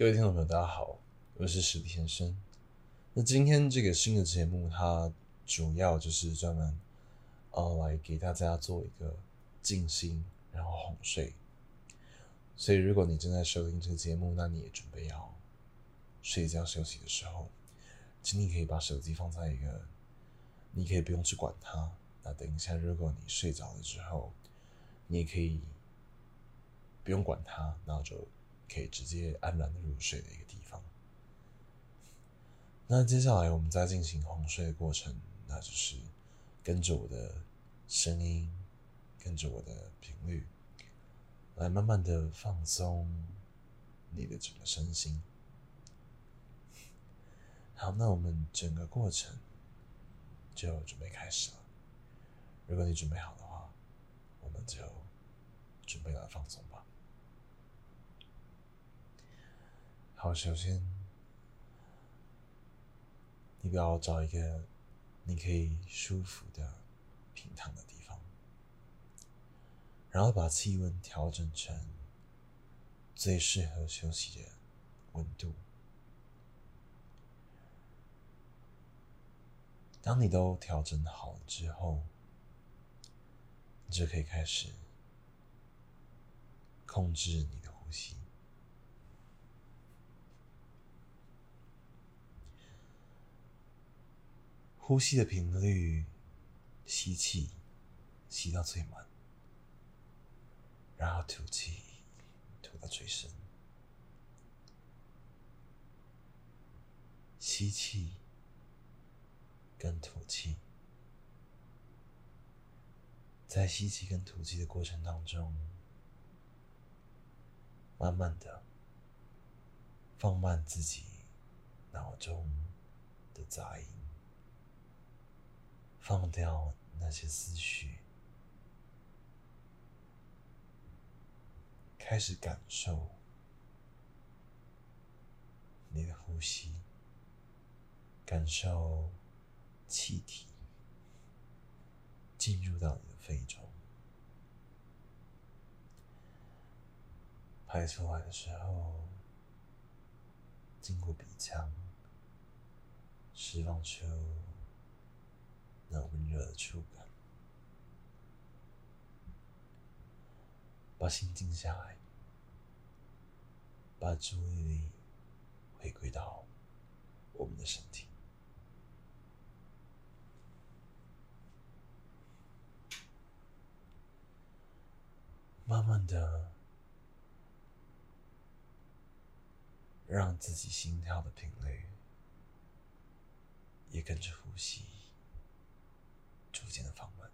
各位听众朋友，大家好，我是史蒂先生。那今天这个新的节目，它主要就是专门呃来给大家做一个静心，然后哄睡。所以，如果你正在收听这个节目，那你也准备要睡觉休息的时候，请你可以把手机放在一个，你可以不用去管它。那等一下，如果你睡着了之后，你也可以不用管它，然后就。可以直接安然的入睡的一个地方。那接下来我们再进行哄睡的过程，那就是跟着我的声音，跟着我的频率，来慢慢的放松你的整个身心。好，那我们整个过程就准备开始了。如果你准备好的话，我们就准备来放松吧。好，首先，你不要找一个你可以舒服的平躺的地方，然后把气温调整成最适合休息的温度。当你都调整好了之后，你就可以开始控制你的呼吸。呼吸的频率，吸气，吸到最满，然后吐气，吐到最深。吸气跟吐气，在吸气跟吐气的过程当中，慢慢的放慢自己脑中的杂音。放掉那些思绪，开始感受你的呼吸，感受气体进入到你的肺中，排出来的时候，经过鼻腔，释放出。那温热的触感，把心静下来，把注意力回归到我们的身体，慢慢的让自己心跳的频率也跟着呼吸。逐渐的放慢。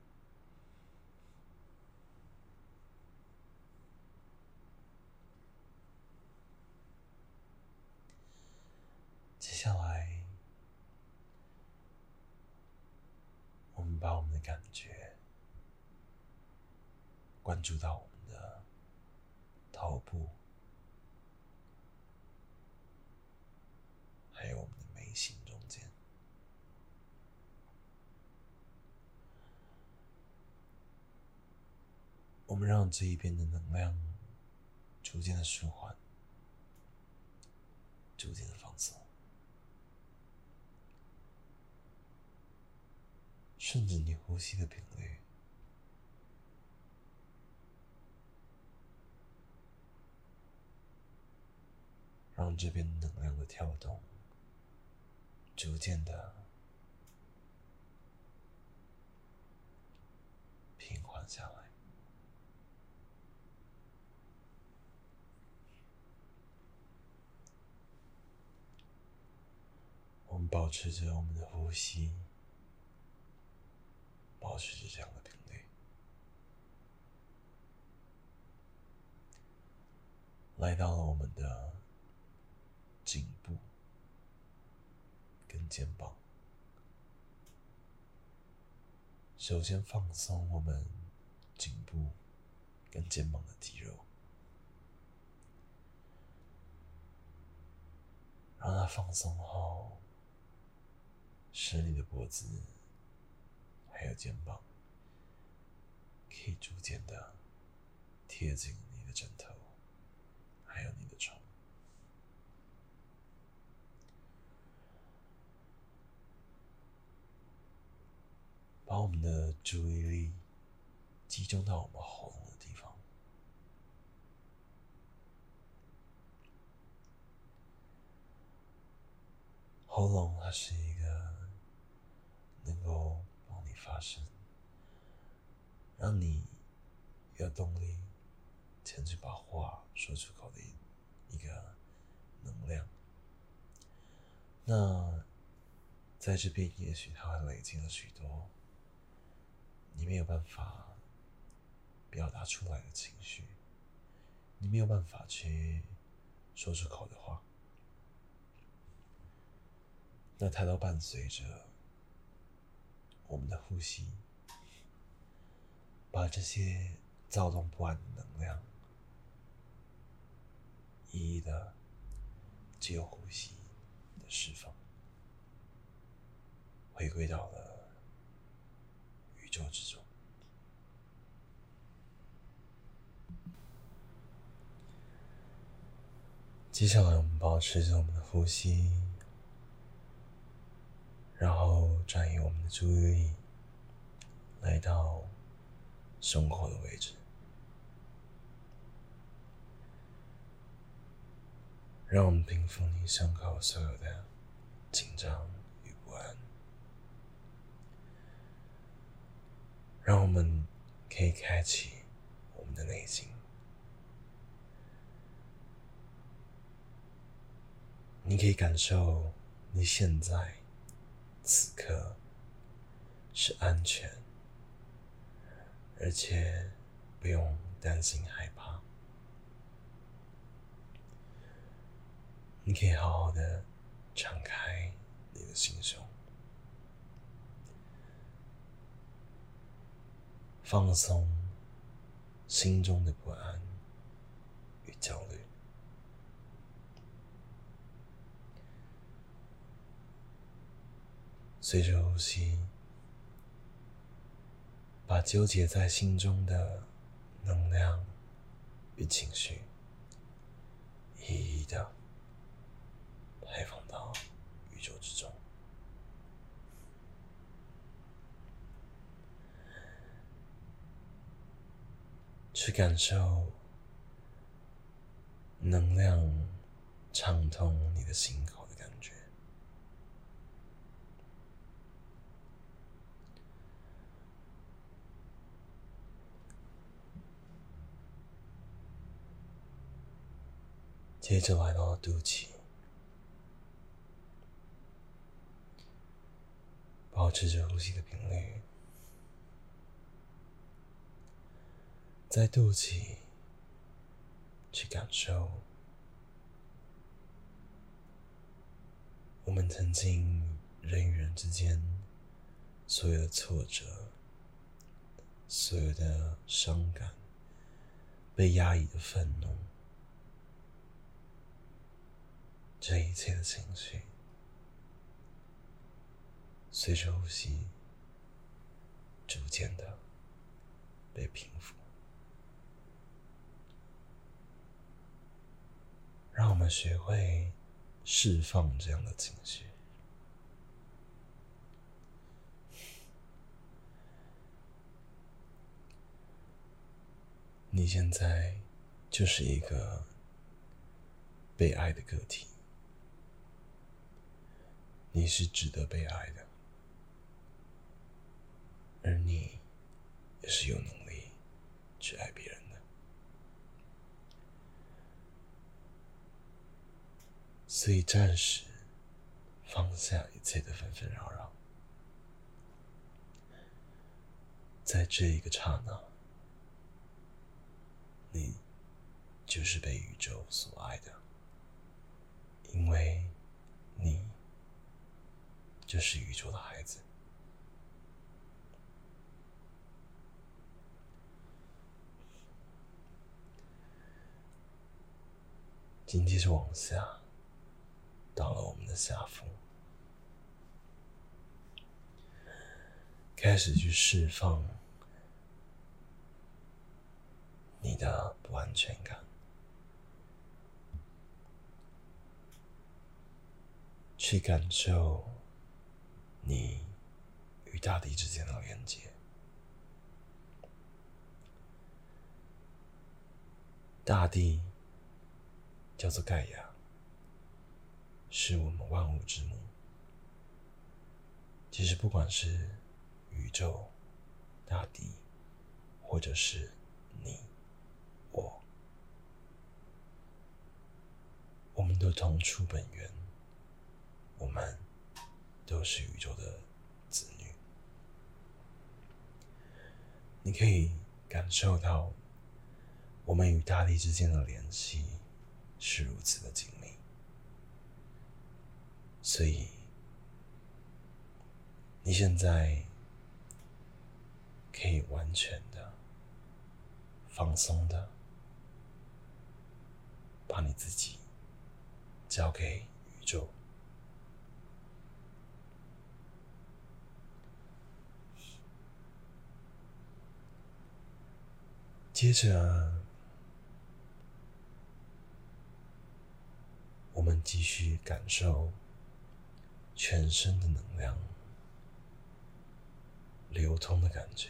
接下来，我们把我们的感觉关注到我们的头部，还有我们的眉心中间。我们让这一边的能量逐渐的舒缓，逐渐的放松，顺着你呼吸的频率，让这边能量的跳动逐渐的平缓下来。我们保持着我们的呼吸，保持着这样的频率，来到了我们的颈部跟肩膀。首先放松我们颈部跟肩膀的肌肉，让它放松后。使你的脖子还有肩膀可以逐渐的贴近你的枕头还有你的床。把我们的注意力集中到我们喉咙的地方。喉咙它是一个能够帮你发声，让你有动力前去把话说出口的一个能量。那在这边，也许它会累积了许多你没有办法表达出来的情绪，你没有办法去说出口的话。那它都伴随着我们的呼吸，把这些躁动不安的能量，一一的只有呼吸的释放，回归到了宇宙之中。接下来，我们保持着我们的呼吸。然后转移我们的注意力，来到胸口的位置，让我们平复你胸口所有的紧张与不安，让我们可以开启我们的内心。你可以感受你现在。此刻是安全，而且不用担心害怕。你可以好好的敞开你的心胸，放松心中的不安与焦虑。随着呼吸，把纠结在心中的能量与情绪，一一的排放到宇宙之中，去感受能量畅通你的心口。接着来到肚脐，保持着呼吸的频率，在肚脐去感受我们曾经人与人之间所有的挫折、所有的伤感、被压抑的愤怒。这一切的情绪，随着呼吸，逐渐的被平复。让我们学会释放这样的情绪。你现在就是一个被爱的个体。你是值得被爱的，而你也是有能力去爱别人的。所以，暂时放下一切的纷纷扰扰，在这一个刹那，你就是被宇宙所爱的，因为。就是宇宙的孩子。紧接着往下，到了我们的下腹，开始去释放你的不安全感，去感受。你与大地之间的连接。大地叫做盖亚，是我们万物之母。其实，不管是宇宙、大地，或者是你、我，我们都同出本源，我们都是宇宙的子女。你可以感受到。我们与大地之间的联系是如此的紧密，所以你现在可以完全的、放松的把你自己交给宇宙，接着。我们继续感受全身的能量流通的感觉，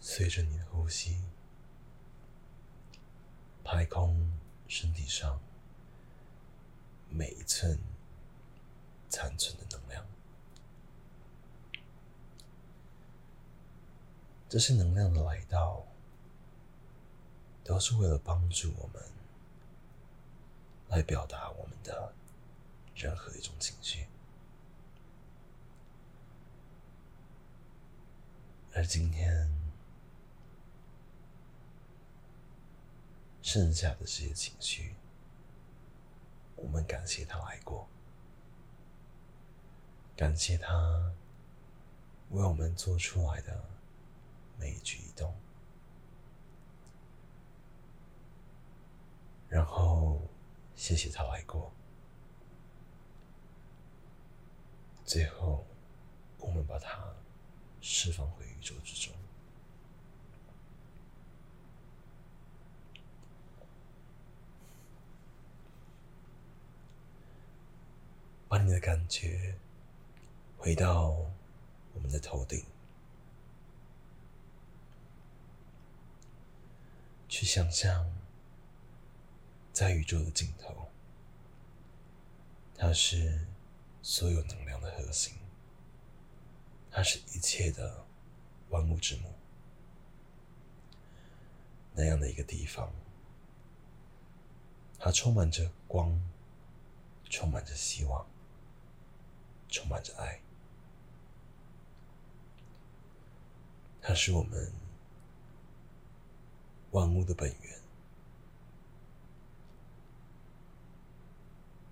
随着你的呼吸，排空身体上每一寸残存的能量。这些能量的来到。都是为了帮助我们来表达我们的任何一种情绪，而今天剩下的这些情绪，我们感谢他来过，感谢他为我们做出来的每一举一动。然后，谢谢他来过。最后，我们把它释放回宇宙之中，把你的感觉回到我们的头顶，去想象。在宇宙的尽头，它是所有能量的核心，它是一切的万物之母。那样的一个地方，它充满着光，充满着希望，充满着爱。它是我们万物的本源。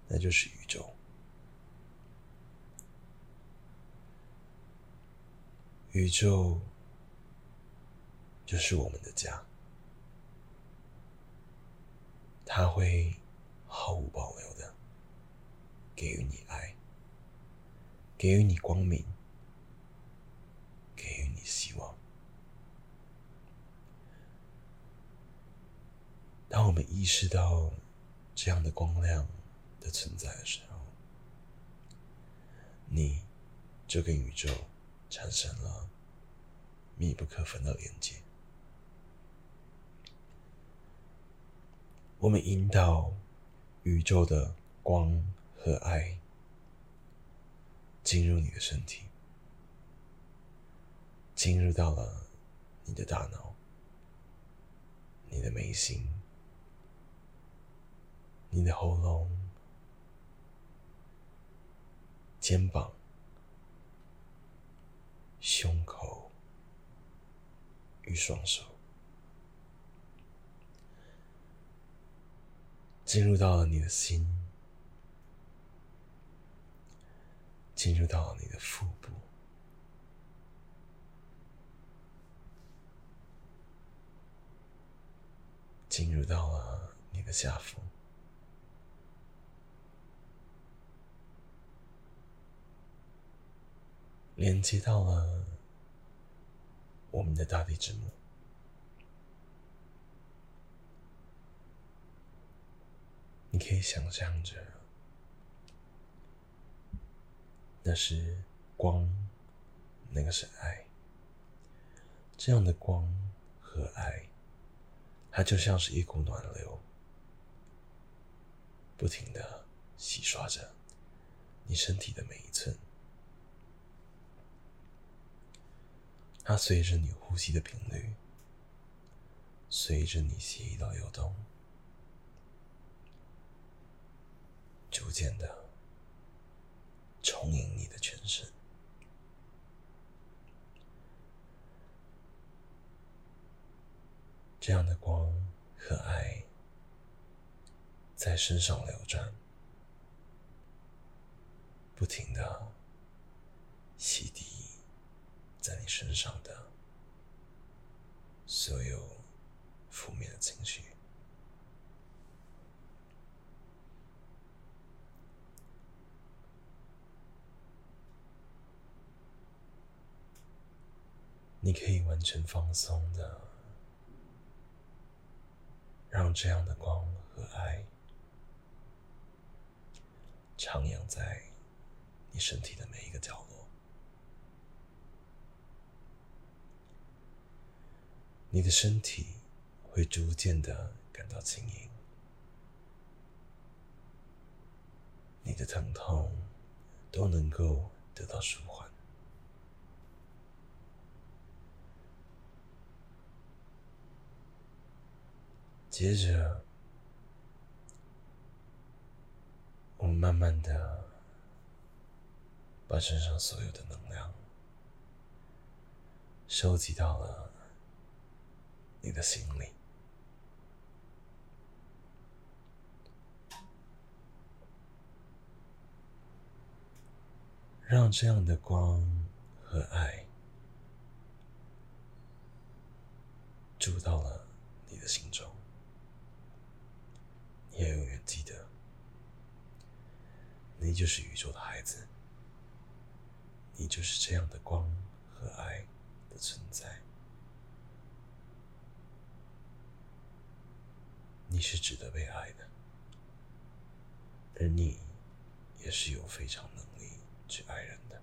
那就是宇宙，宇宙就是我们的家，它会毫无保留的给予你爱，给予你光明，给予你希望。当我们意识到这样的光亮。的存在的时候，你就跟宇宙产生了密不可分的连接。我们引导宇宙的光和爱进入你的身体，进入到了你的大脑、你的眉心、你的喉咙。肩膀、胸口与双手，进入到了你的心，进入到了你的腹部，进入到了你的下腹。连接到了我们的大地之母，你可以想象着，那是光，那个是爱。这样的光和爱，它就像是一股暖流，不停的洗刷着你身体的每一寸。它随着你呼吸的频率，随着你血液的流动，逐渐的充盈你的全身。这样的光和爱在身上流转，不停的洗涤。在你身上的所有负面的情绪，你可以完全放松的，让这样的光和爱徜徉在你身体的每一个角落。你的身体会逐渐的感到轻盈，你的疼痛都能够得到舒缓。接着，我们慢慢的把身上所有的能量收集到了。你的心里，让这样的光和爱住到了你的心中。你要永远记得，你就是宇宙的孩子，你就是这样的光和爱的存在。你是值得被爱的，而你也是有非常能力去爱人的。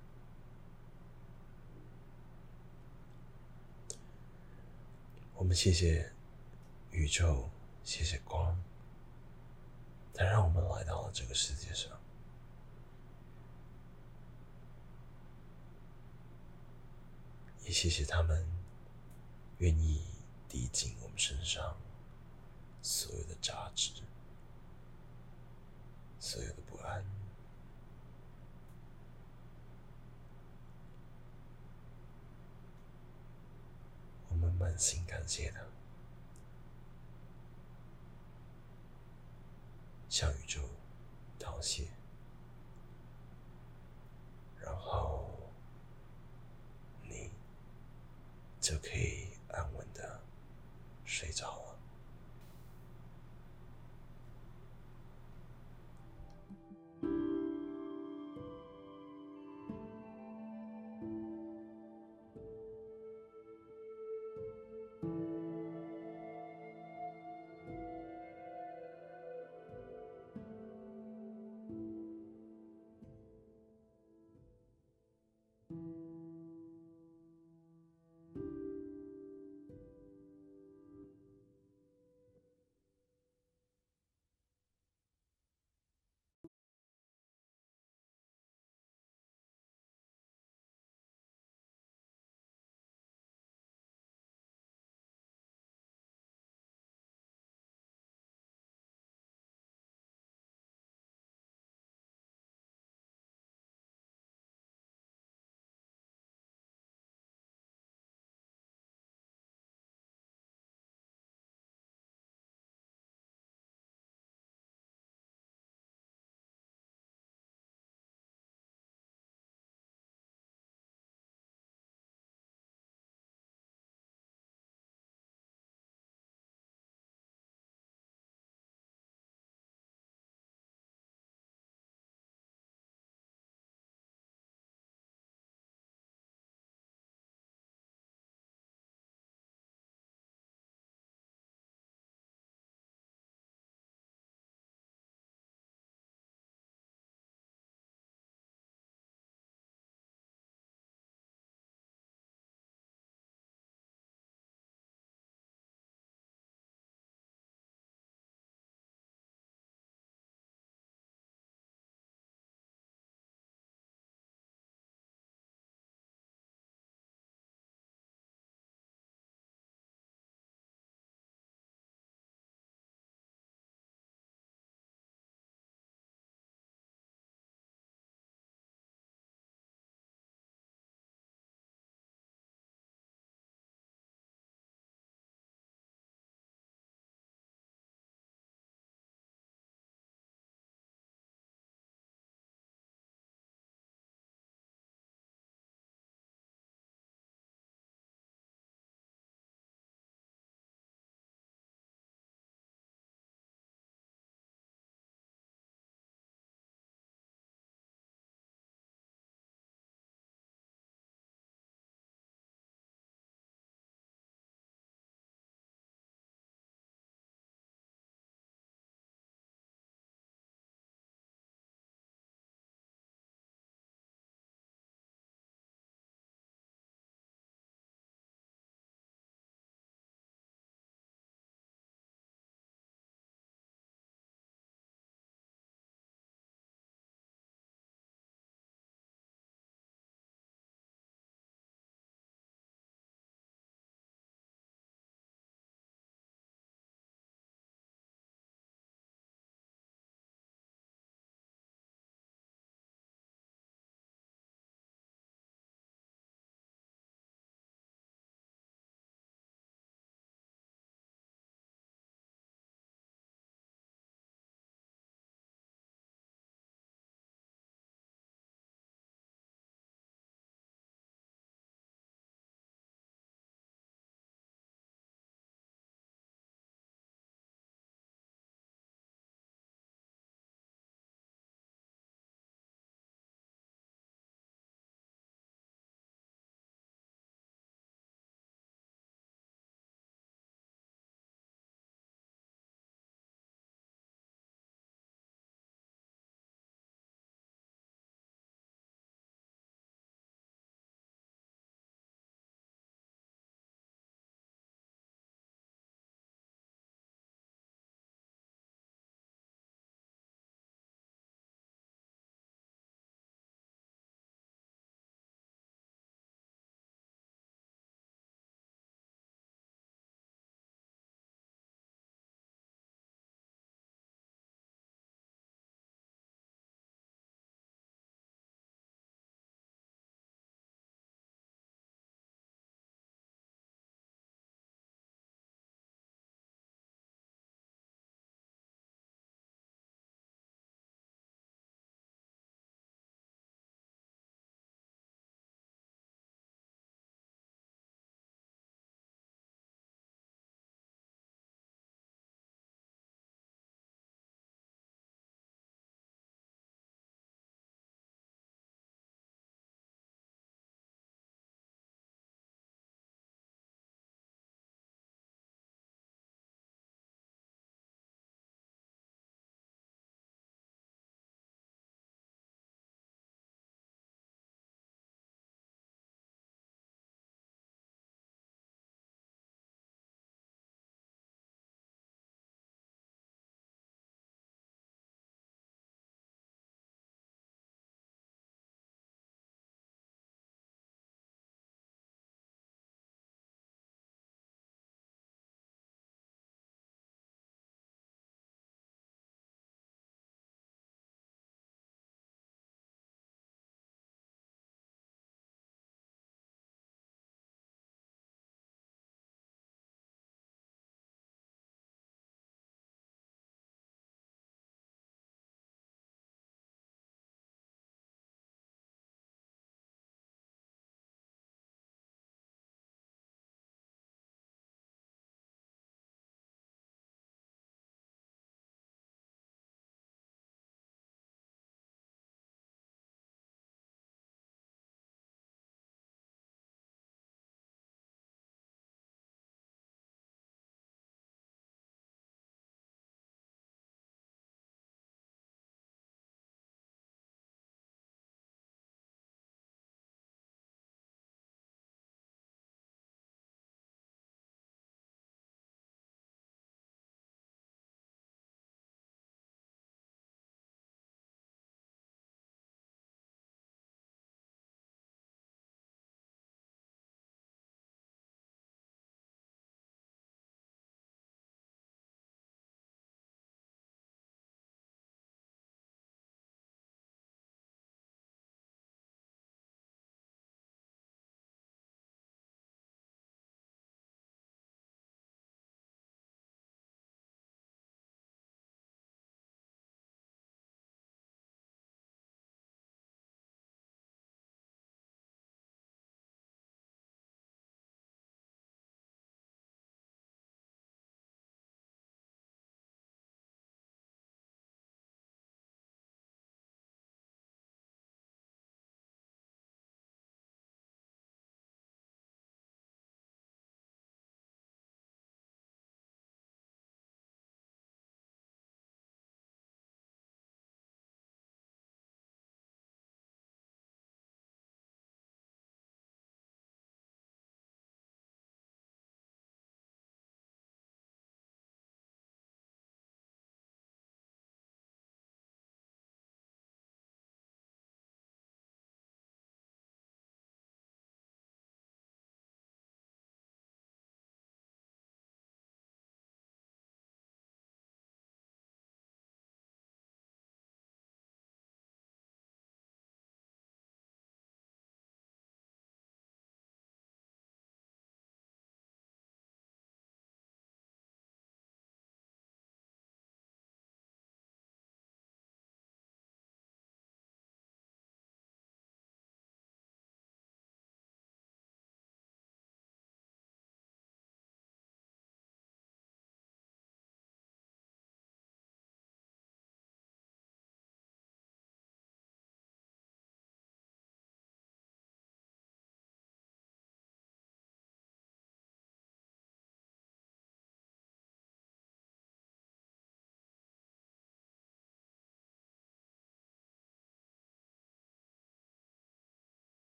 我们谢谢宇宙，谢谢光，它让我们来到了这个世界上，也谢谢他们愿意滴进我们身上。所有的杂质，所有的不安，我们满心感谢他，向宇宙道谢，然后你就可以。